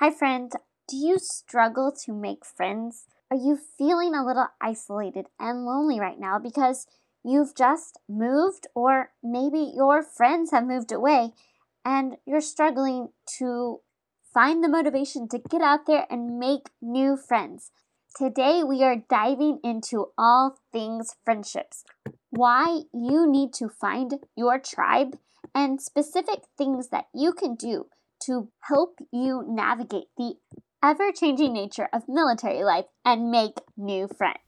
Hi, friend. Do you struggle to make friends? Are you feeling a little isolated and lonely right now because you've just moved, or maybe your friends have moved away and you're struggling to find the motivation to get out there and make new friends? Today, we are diving into all things friendships, why you need to find your tribe, and specific things that you can do to help you navigate the ever changing nature of military life and make new friends.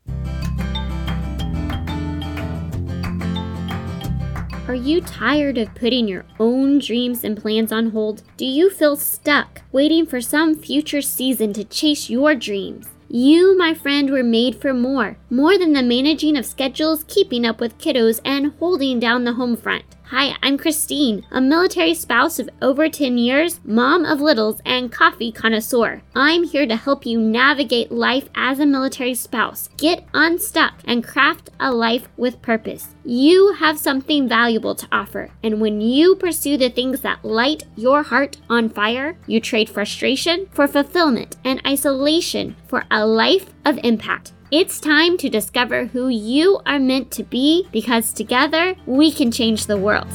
Are you tired of putting your own dreams and plans on hold? Do you feel stuck, waiting for some future season to chase your dreams? You, my friend, were made for more. More than the managing of schedules, keeping up with kiddos, and holding down the home front. Hi, I'm Christine, a military spouse of over 10 years, mom of littles, and coffee connoisseur. I'm here to help you navigate life as a military spouse, get unstuck, and craft a life with purpose. You have something valuable to offer, and when you pursue the things that light your heart on fire, you trade frustration for fulfillment and isolation for a life of impact. It's time to discover who you are meant to be because together we can change the world.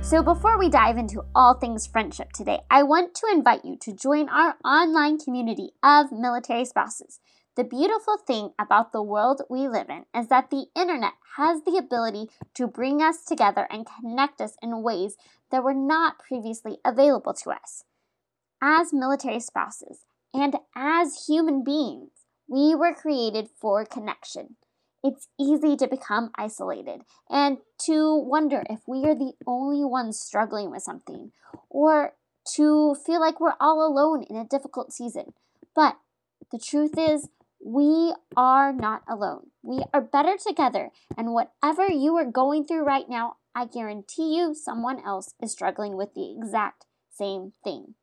So, before we dive into all things friendship today, I want to invite you to join our online community of military spouses. The beautiful thing about the world we live in is that the internet has the ability to bring us together and connect us in ways that were not previously available to us. As military spouses and as human beings, we were created for connection. It's easy to become isolated and to wonder if we are the only ones struggling with something or to feel like we're all alone in a difficult season. But the truth is, we are not alone. We are better together. And whatever you are going through right now, I guarantee you someone else is struggling with the exact same thing.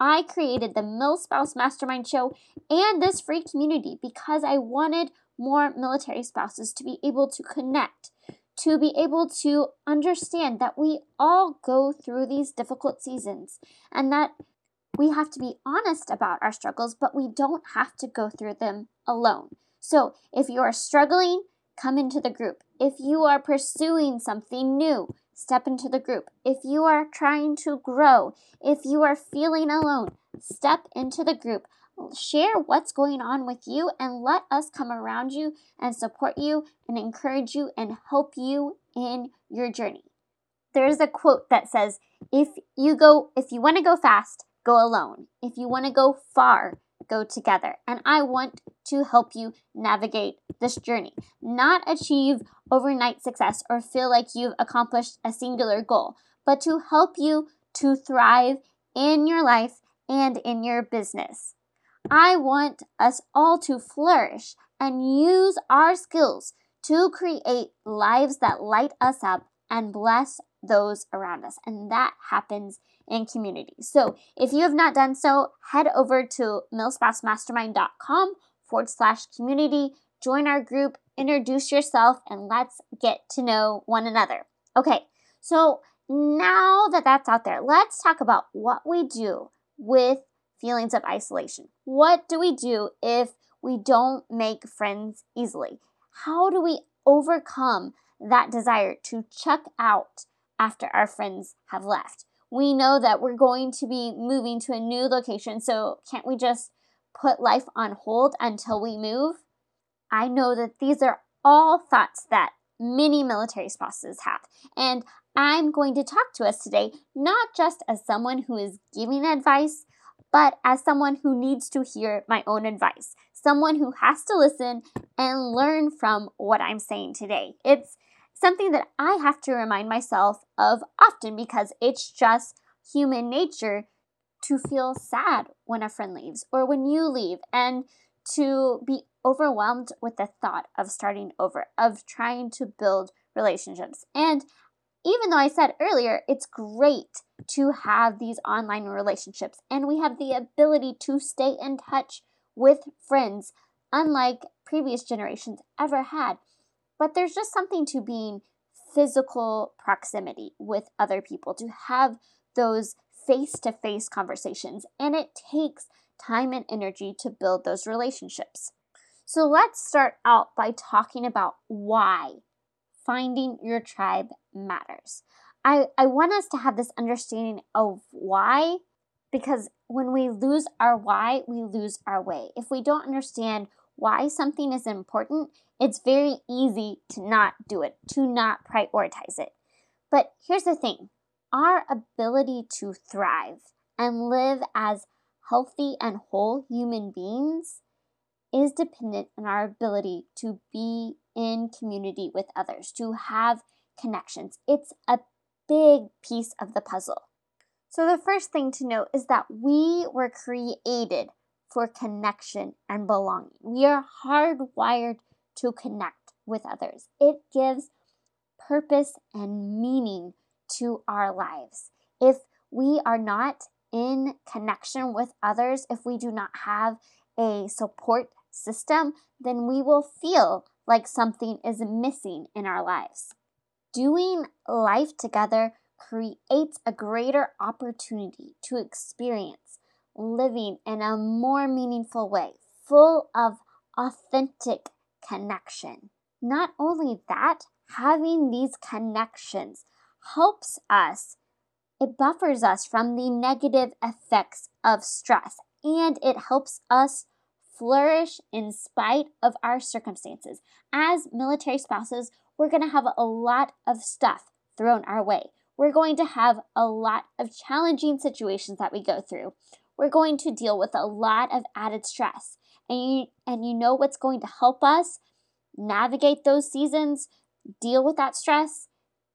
I created the MilSpouse Mastermind Show and this free community because I wanted more military spouses to be able to connect, to be able to understand that we all go through these difficult seasons and that we have to be honest about our struggles, but we don't have to go through them alone. So if you are struggling, come into the group. If you are pursuing something new, step into the group. If you are trying to grow, if you are feeling alone, step into the group. Share what's going on with you and let us come around you and support you and encourage you and help you in your journey. There's a quote that says, if you go if you want to go fast, go alone. If you want to go far, go together. And I want to help you navigate this journey, not achieve overnight success or feel like you've accomplished a singular goal, but to help you to thrive in your life and in your business. I want us all to flourish and use our skills to create lives that light us up and bless those around us. And that happens in community. So if you have not done so, head over to milspousemastermind.com forward slash community, join our group, introduce yourself, and let's get to know one another. Okay, so now that that's out there, let's talk about what we do with feelings of isolation. What do we do if we don't make friends easily? How do we overcome that desire to check out after our friends have left? we know that we're going to be moving to a new location, so can't we just put life on hold until we move? I know that these are all thoughts that many military spouses have, and I'm going to talk to us today not just as someone who is giving advice, but as someone who needs to hear my own advice, someone who has to listen and learn from what I'm saying today. It's something that I have to remind myself of often because it's just human nature to feel sad when a friend leaves or when you leave and to be overwhelmed with the thought of starting over, of trying to build relationships. And even though I said earlier, it's great to have these online relationships and we have the ability to stay in touch with friends, unlike previous generations ever had. But there's just something to being physical proximity with other people, to have those face to face conversations, and it takes time and energy to build those relationships. So let's start out by talking about why finding your tribe matters. I, I want us to have this understanding of why, because when we lose our why, we lose our way. If we don't understand why something is important, it's very easy to not do it, to not prioritize it. But here's the thing our ability to thrive and live as healthy and whole human beings is dependent on our ability to be in community with others, to have connections. It's a big piece of the puzzle. So, the first thing to note is that we were created for connection and belonging. We are hardwired to connect with others. It gives purpose and meaning to our lives. If we are not in connection with others, if we do not have a support system, then we will feel like something is missing in our lives. Doing life together creates a greater opportunity to experience living in a more meaningful way, full of authentic connection. Not only that, having these connections helps us, it buffers us from the negative effects of stress, and it helps us flourish in spite of our circumstances. As military spouses, we're going to have a lot of stuff thrown our way. We're going to have a lot of challenging situations that we go through. We're going to deal with a lot of added stress. And you, and you know what's going to help us navigate those seasons, deal with that stress?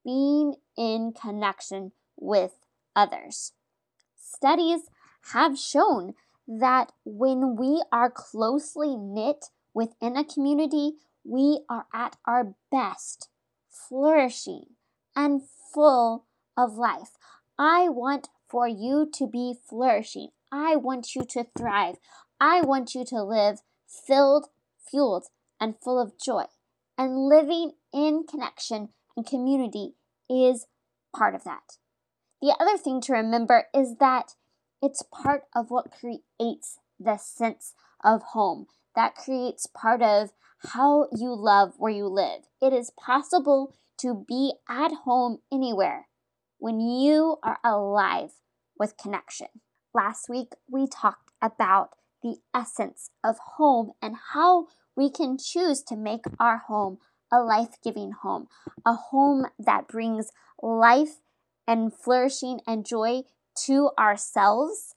Being in connection with others. Studies have shown that when we are closely knit within a community, we are at our best, flourishing and full of life. I want for you to be flourishing. I want you to thrive. I want you to live filled, fueled, and full of joy. And living in connection and community is part of that. The other thing to remember is that it's part of what creates the sense of home. That creates part of how you love where you live. It is possible to be at home anywhere when you are alive with connection. Last week, we talked about the essence of home and how we can choose to make our home a life giving home, a home that brings life and flourishing and joy to ourselves,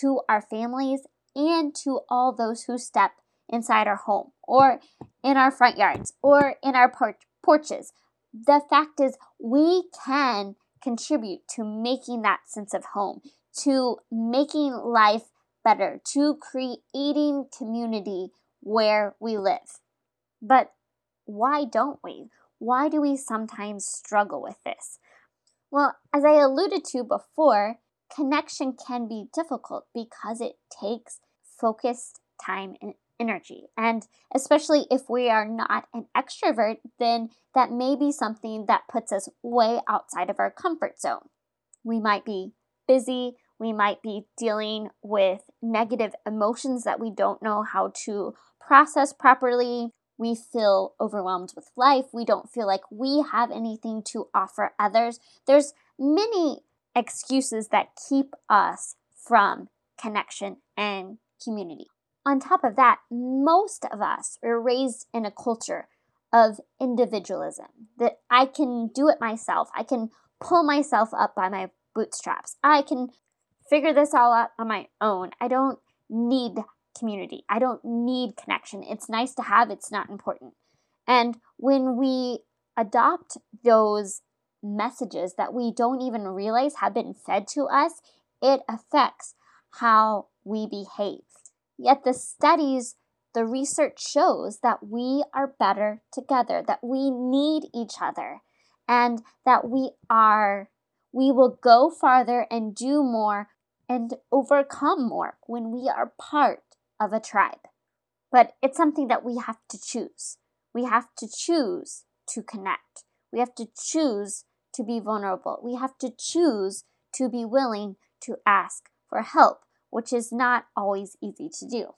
to our families, and to all those who step inside our home or in our front yards or in our por- porches. The fact is, we can contribute to making that sense of home, to making life better, to creating community where we live. But why don't we? Why do we sometimes struggle with this? Well, as I alluded to before, connection can be difficult because it takes focused time and energy. And especially if we are not an extrovert, then that may be something that puts us way outside of our comfort zone. We might be busy, we might be dealing with negative emotions that we don't know how to process properly we feel overwhelmed with life, we don't feel like we have anything to offer others. There's many excuses that keep us from connection and community. On top of that, most of us are raised in a culture of individualism that I can do it myself. I can pull myself up by my bootstraps. I can figure this all out on my own. I don't need community. I don't need connection. It's nice to have, it's not important. And when we adopt those messages that we don't even realize have been fed to us, it affects how we behave. Yet the studies, the research shows that we are better together, that we need each other, and that we are, we will go farther and do more and overcome more when we are part of a tribe. But it's something that we have to choose. We have to choose to connect. We have to choose to be vulnerable. We have to choose to be willing to ask for help, which is not always easy to do.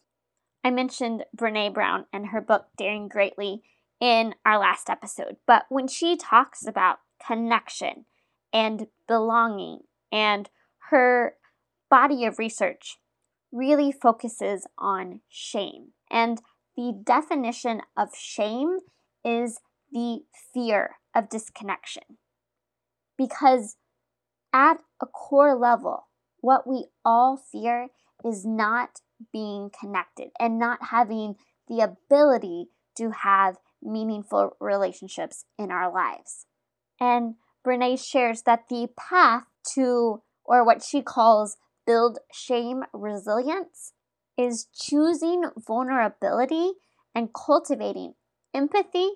I mentioned Brene Brown and her book Daring Greatly in our last episode, but when she talks about connection and belonging and her body of research really focuses on shame. And the definition of shame is the fear of disconnection. Because at a core level, what we all fear is not being connected and not having the ability to have meaningful relationships in our lives. And Brene shares that the path to, or what she calls build shame resilience, is choosing vulnerability and cultivating empathy,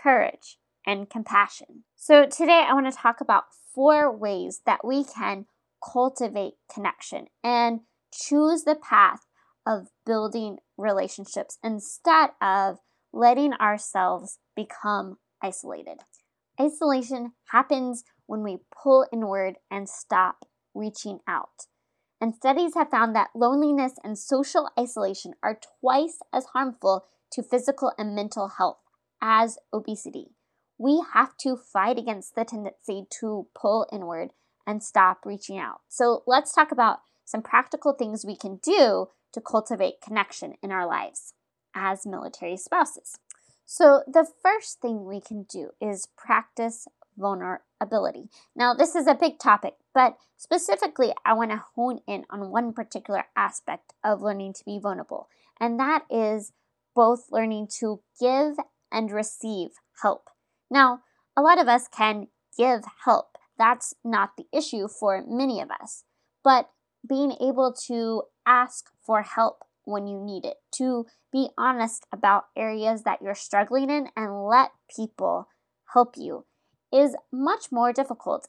courage, and compassion. So, today I want to talk about four ways that we can cultivate connection and choose the path of building relationships instead of letting ourselves become isolated. Isolation happens when we pull inward and stop reaching out. And studies have found that loneliness and social isolation are twice as harmful to physical and mental health as obesity. We have to fight against the tendency to pull inward and stop reaching out. So let's talk about some practical things we can do to cultivate connection in our lives as military spouses. So, the first thing we can do is practice vulnerability. Now, this is a big topic, but specifically, I want to hone in on one particular aspect of learning to be vulnerable, and that is both learning to give and receive help. Now, a lot of us can give help. That's not the issue for many of us. But being able to ask for help when you need it, to be honest about areas that you're struggling in and let people help you is much more difficult.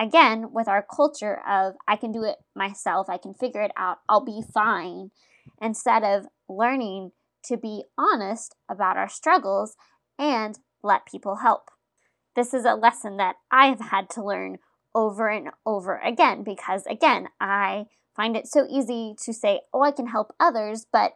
Again, with our culture of I can do it myself, I can figure it out, I'll be fine, instead of learning to be honest about our struggles and let people help. This is a lesson that I have had to learn over and over again because, again, I find it so easy to say, oh, I can help others, but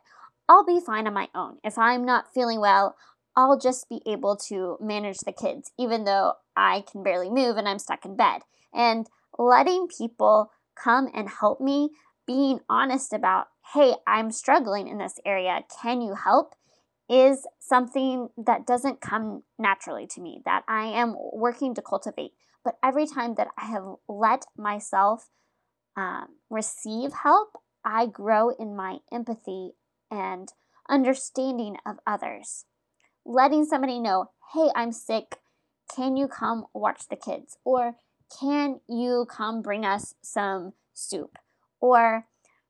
I'll be fine on my own. If I'm not feeling well, I'll just be able to manage the kids, even though I can barely move and I'm stuck in bed. And letting people come and help me, being honest about, hey, I'm struggling in this area, can you help? is something that doesn't come naturally to me, that I am working to cultivate. But every time that I have let myself um, receive help, I grow in my empathy and understanding of others. Letting somebody know, hey, I'm sick. Can you come watch the kids? Or can you come bring us some soup? Or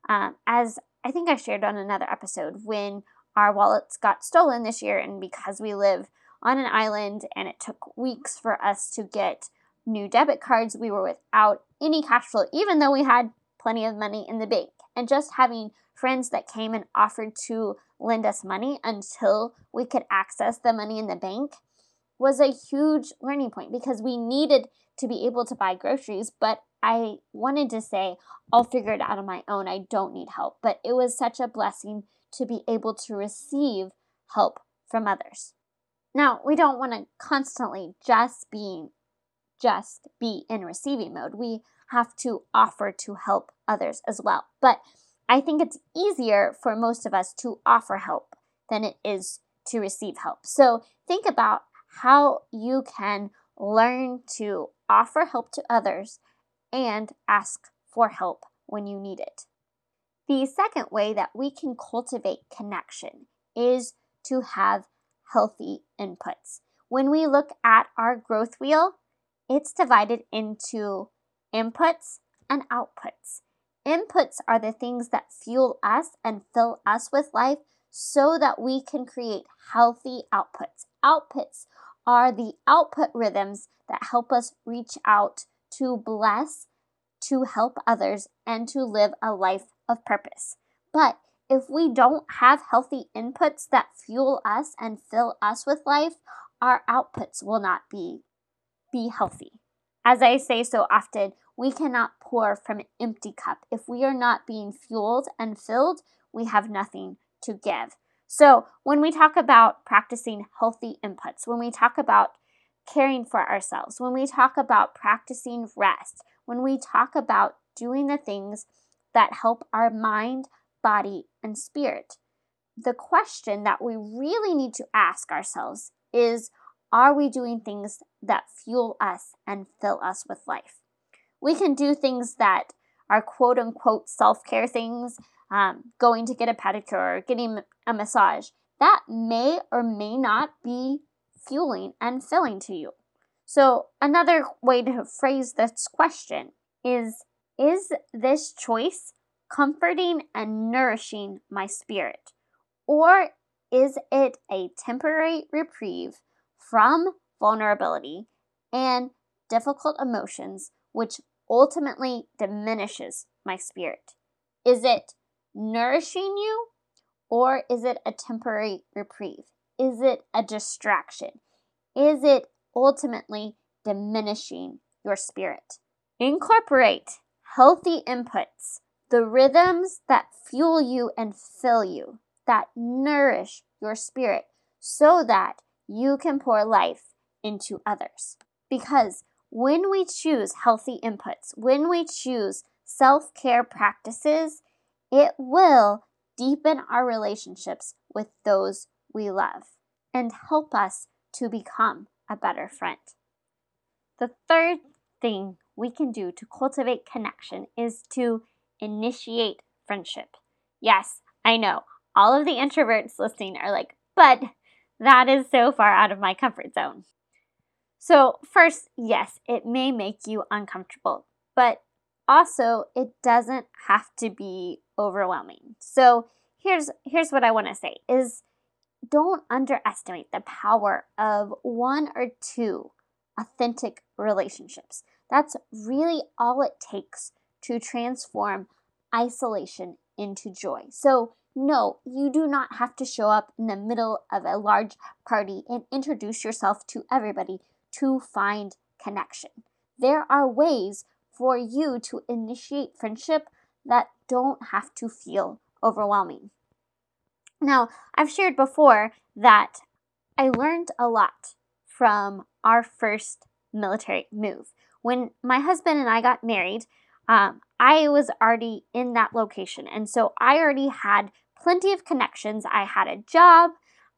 um, as I think I shared on another episode, when our wallets got stolen this year, and because we live on an island and it took weeks for us to get new debit cards, we were without any cash flow, even though we had plenty of money in the bank. And just having friends that came and offered to lend us money until we could access the money in the bank was a huge learning point because we needed to be able to buy groceries, but I wanted to say, I'll figure it out on my own. I don't need help. But it was such a blessing to be able to receive help from others. Now, we don't want to constantly just be just be in receiving mode. We have to offer to help others as well. But I think it's easier for most of us to offer help than it is to receive help. So think about how you can learn to offer help to others and ask for help when you need it. The second way that we can cultivate connection is to have healthy inputs. When we look at our growth wheel, it's divided into inputs and outputs. Inputs are the things that fuel us and fill us with life so that we can create healthy outputs. Outputs are the output rhythms that help us reach out to bless, to help others, and to live a life of purpose. But if we don't have healthy inputs that fuel us and fill us with life, our outputs will not be be healthy. As I say so often, We cannot pour from an empty cup. If we are not being fueled and filled, we have nothing to give. So, when we talk about practicing healthy inputs, when we talk about caring for ourselves, when we talk about practicing rest, when we talk about doing the things that help our mind, body, and spirit, the question that we really need to ask ourselves is Are we doing things that fuel us and fill us with life? We can do things that are quote unquote self care things, um, going to get a pedicure getting a massage. That may or may not be fueling and filling to you. So, another way to phrase this question is Is this choice comforting and nourishing my spirit? Or is it a temporary reprieve from vulnerability and difficult emotions, which ultimately diminishes my spirit? Is it nourishing you or is it a temporary reprieve? Is it a distraction? Is it ultimately diminishing your spirit? Incorporate healthy inputs, the rhythms that fuel you and fill you, that nourish your spirit, so that you can pour life into others. Because when we choose healthy inputs, when we choose self care practices, it will deepen our relationships with those we love and help us to become a better friend. The third thing we can do to cultivate connection is to initiate friendship. Yes, I know all of the introverts listening are like, but that is so far out of my comfort zone. So, first, yes, it may make you uncomfortable, but also it doesn't have to be overwhelming. So, here's here's what I want to say is don't underestimate the power of one or two authentic relationships. That's really all it takes to transform isolation into joy. So, no, you do not have to show up in the middle of a large party and introduce yourself to everybody to find connection. There are ways for you to initiate friendship that don't have to feel overwhelming. Now, I've shared before that I learned a lot from our first military move. When my husband and I got married, um, I was already in that location. And so I already had plenty of connections. I had a job,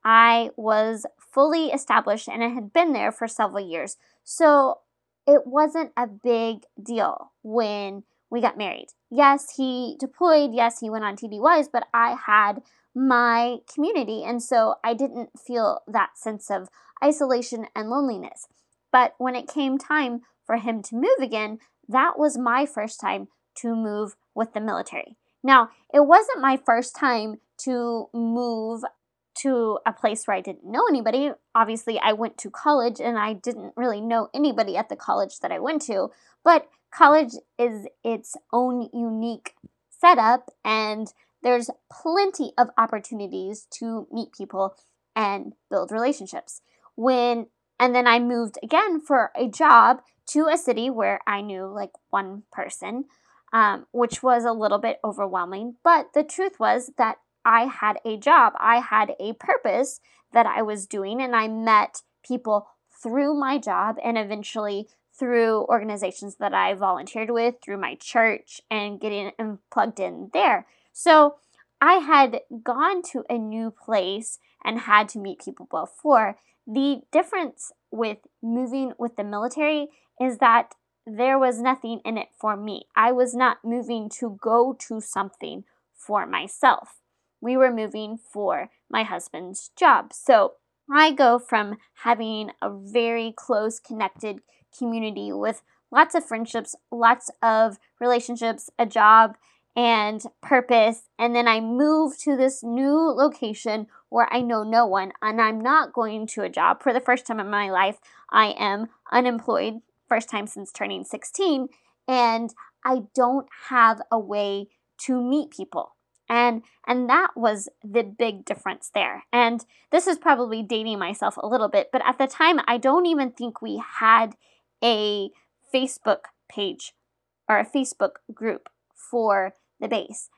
I was fully established and it had been there for several years. So it wasn't a big deal when we got married. Yes, he deployed, yes, he went on TDYs, but I had my community. And so I didn't feel that sense of isolation and loneliness. But when it came time for him to move again, that was my first time to move with the military. Now, it wasn't my first time to move to a place where I didn't know anybody. Obviously, I went to college and I didn't really know anybody at the college that I went to, but college is its own unique setup and there's plenty of opportunities to meet people and build relationships. When and then I moved again for a job to a city where I knew like one person, um, which was a little bit overwhelming. But the truth was that I had a job, I had a purpose that I was doing, and I met people through my job and eventually through organizations that I volunteered with, through my church, and getting plugged in there. So I had gone to a new place and had to meet people before. The difference with moving with the military is that there was nothing in it for me. I was not moving to go to something for myself we were moving for my husband's job. So I go from having a very close, connected community with lots of friendships, lots of relationships, a job, and purpose. And then I move to this new location where I know no one and I'm not going to a job. For the first time in my life, I am unemployed, first time since turning 16, and I don't have a way to meet people and and that was the big difference there and this is probably dating myself a little bit but at the time i don't even think we had a facebook page or a Facebook group for the base.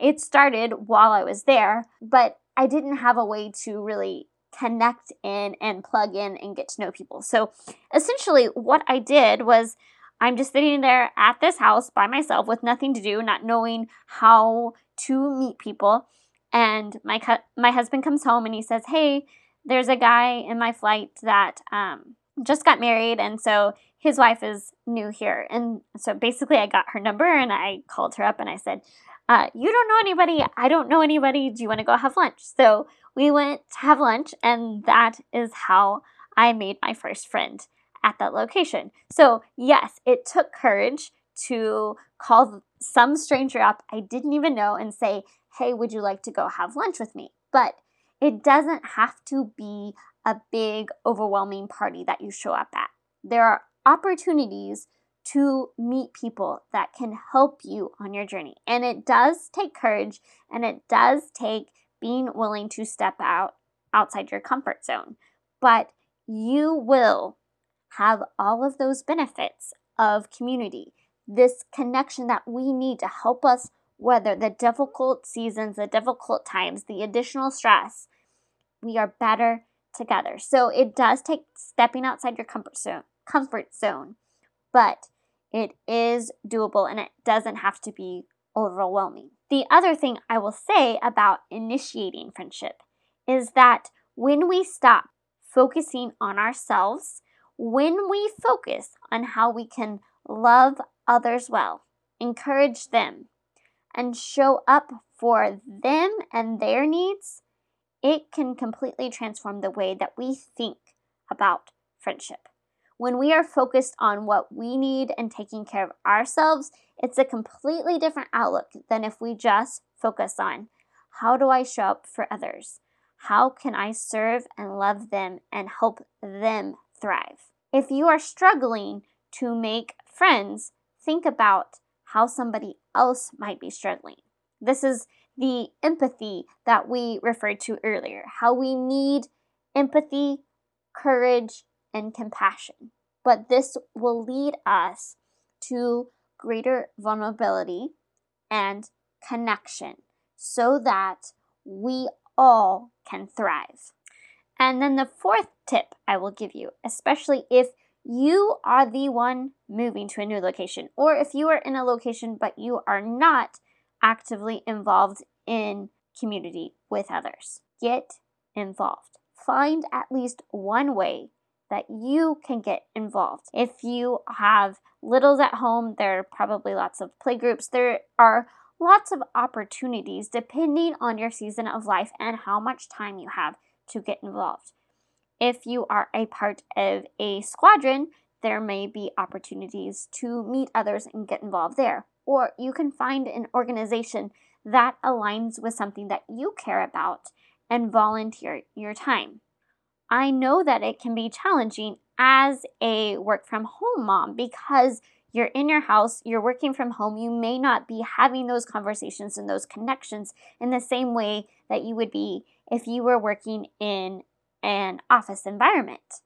It started while I was there, but I didn't have a way to really connect in and plug in and get to know people. So essentially, what I did was I'm just sitting there at this house by myself with nothing to do, not knowing how to meet people. And my my husband comes home and he says, "Hey, there's a guy in my flight that um, just got married, and so his wife is new here. And so basically, I got her number and I called her up and I said, uh, You don't know anybody. I don't know anybody. Do you want to go have lunch? So we went to have lunch, and that is how I made my first friend at that location. So, yes, it took courage to call some stranger up I didn't even know and say, Hey, would you like to go have lunch with me? But it doesn't have to be a big, overwhelming party that you show up at. There are opportunities to meet people that can help you on your journey. And it does take courage and it does take being willing to step out outside your comfort zone. But you will have all of those benefits of community, this connection that we need to help us weather the difficult seasons, the difficult times, the additional stress. We are better together. So it does take stepping outside your comfort zone, comfort zone, but it is doable and it doesn't have to be overwhelming. The other thing I will say about initiating friendship is that when we stop focusing on ourselves, when we focus on how we can love others well, encourage them, and show up for them and their needs, it can completely transform the way that we think about friendship. When we are focused on what we need and taking care of ourselves, it's a completely different outlook than if we just focus on how do I show up for others? How can I serve and love them and help them thrive? If you are struggling to make friends, think about how somebody else might be struggling. This is the empathy that we referred to earlier, how we need empathy, courage, and compassion. But this will lead us to greater vulnerability and connection so that we all can thrive. And then the fourth tip I will give you, especially if you are the one moving to a new location, or if you are in a location but you are not actively involved in community with others. Get involved. Find at least one way that you can get involved. If you have littles at home, there are probably lots of playgroups. There are lots of opportunities depending on your season of life and how much time you have to get involved. If you are a part of a squadron, there may be opportunities to meet others and get involved there. Or you can find an organization that aligns with something that you care about and volunteer your time. I know that it can be challenging as a work from home mom because you're in your house, you're working from home, you may not be having those conversations and those connections in the same way that you would be if you were working in an office environment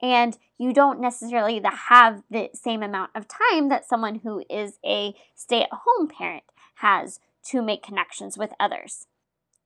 and you don't necessarily have the same amount of time that someone who is a stay at home parent has to make connections with others.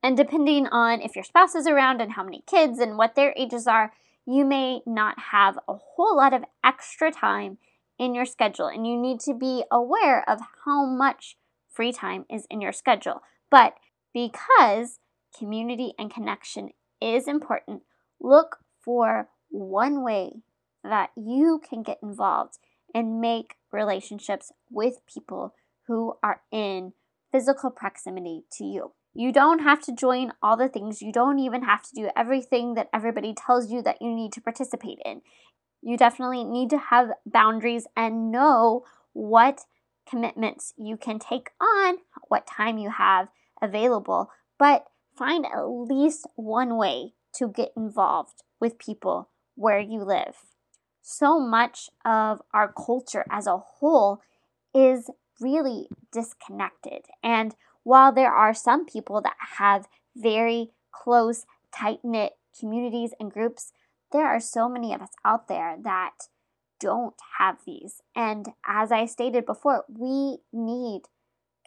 And depending on if your spouse is around and how many kids and what their ages are, you may not have a whole lot of extra time in your schedule. And you need to be aware of how much free time is in your schedule. But because community and connection is important, look for one way that you can get involved and make relationships with people who are in physical proximity to you. You don't have to join all the things. You don't even have to do everything that everybody tells you that you need to participate in. You definitely need to have boundaries and know what commitments you can take on, what time you have available, but find at least one way to get involved with people where you live. So much of our culture as a whole is really disconnected. And while there are some people that have very close, tight knit communities and groups, there are so many of us out there that don't have these. And as I stated before, we need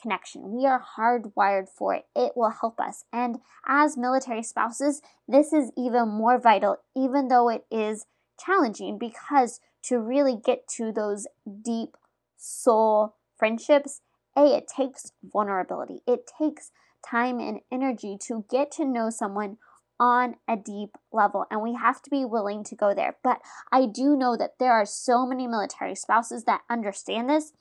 connection. We are hardwired for it. It will help us. And as military spouses, this is even more vital, even though it is challenging, because to really get to those deep soul friendships, A, it takes vulnerability. It takes time and energy to get to know someone on a deep level, and we have to be willing to go there. But I do know that there are so many military spouses that understand this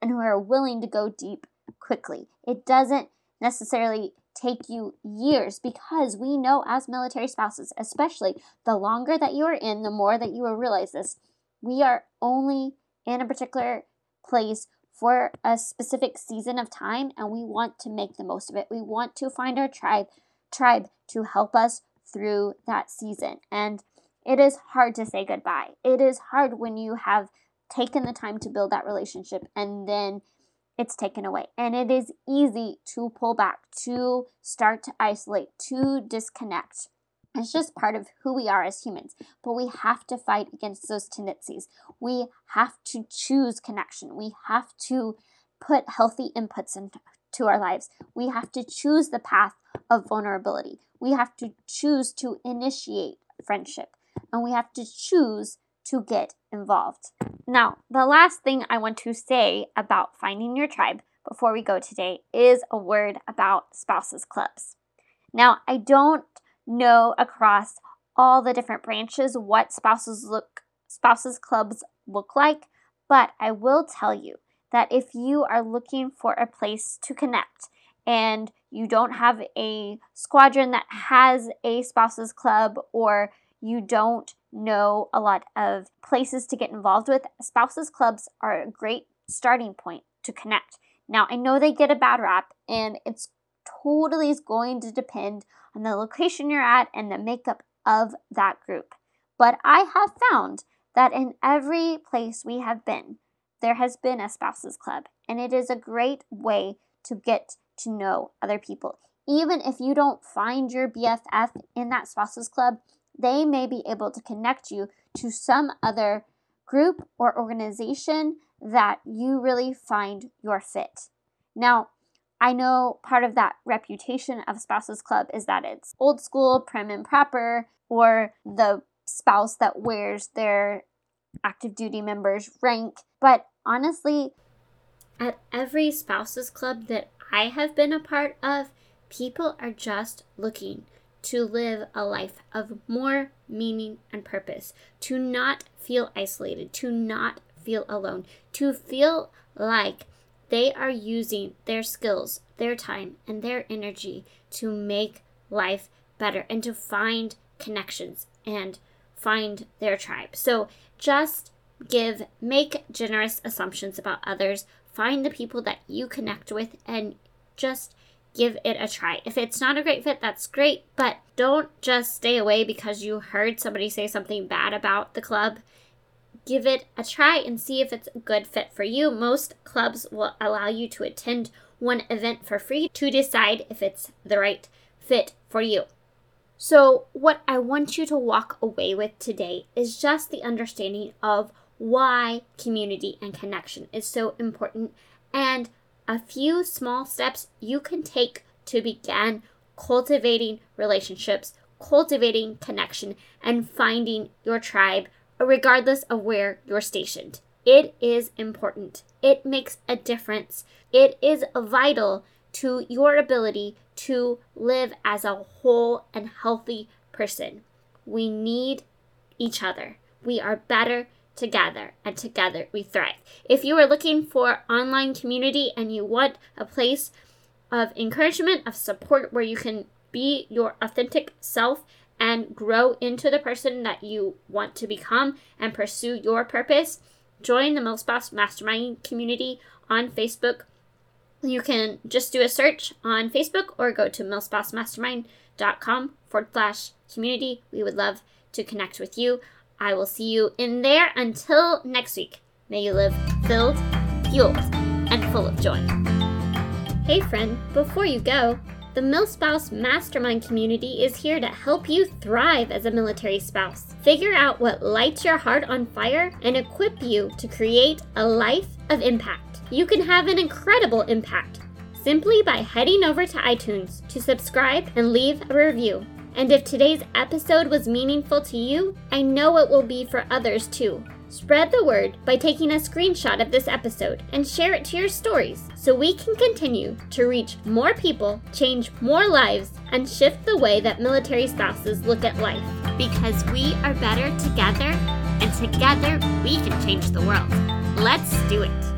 and who are willing to go deep quickly. It doesn't necessarily take you years because we know as military spouses, especially the longer that you are in, the more that you will realize this. We are only in a particular place for a specific season of time and we want to make the most of it. We want to find our tribe tribe to help us through that season. And it is hard to say goodbye. It is hard when you have taken the time to build that relationship and then it's taken away. And it is easy to pull back, to start to isolate, to disconnect. It's just part of who we are as humans. But we have to fight against those tendencies. We have to choose connection. We have to put healthy inputs into our lives. We have to choose the path of vulnerability. We have to choose to initiate friendship. And we have to choose to get involved. Now, the last thing I want to say about finding your tribe before we go today is a word about spouses clubs. Now, I don't know across all the different branches what spouses look spouses clubs look like, but I will tell you that if you are looking for a place to connect and you don't have a squadron that has a spouses club or you don't know a lot of places to get involved with, spouses clubs are a great starting point to connect. Now, I know they get a bad rap and it's totally is going to depend on the location you're at and the makeup of that group. But I have found that in every place we have been, there has been a spouses club, and it is a great way to get to know other people. Even if you don't find your BFF in that spouses club, they may be able to connect you to some other group or organization that you really find your fit. Now, I know part of that reputation of Spouses Club is that it's old school, prim and proper, or the spouse that wears their active duty member's rank. But honestly, at every Spouses Club that I have been a part of, people are just looking to live a life of more meaning and purpose, to not feel isolated, to not feel alone, to feel like they are using their skills, their time, and their energy to make life better and to find connections and find their tribe. So just give, make generous assumptions about others, find the people that you connect with, and just give it a try. If it's not a great fit, that's great, but don't just stay away because you heard somebody say something bad about the club. Give it a try and see if it's a good fit for you. Most clubs will allow you to attend one event for free to decide if it's the right fit for you. So, what I want you to walk away with today is just the understanding of why community and connection is so important and a few small steps you can take to begin cultivating relationships, cultivating connection, and finding your tribe, regardless of where you're stationed. It is important. It makes a difference. It is vital to your ability to live as a whole and healthy person. We need each other. We are better together, and together we thrive. If you are looking for online community and you want a place of encouragement, of support where you can be your authentic self and grow into the person that you want to become and pursue your purpose, join the Milspouse Mastermind community on Facebook. You can just do a search on Facebook or go to milspousemastermind.com forward slash community. We would love to connect with you. I will see you in there until next week. May you live filled, fueled, and full of joy. Hey, friend, before you go, The MilSpouse Mastermind community is here to help you thrive as a military spouse. Figure out what lights your heart on fire and equip you to create a life of impact. You can have an incredible impact simply by heading over to iTunes to subscribe and leave a review. And if today's episode was meaningful to you, I know it will be for others too. Spread the word by taking a screenshot of this episode and share it to your stories so we can continue to reach more people, change more lives, and shift the way that military spouses look at life. Because we are better together, and together we can change the world. Let's do it.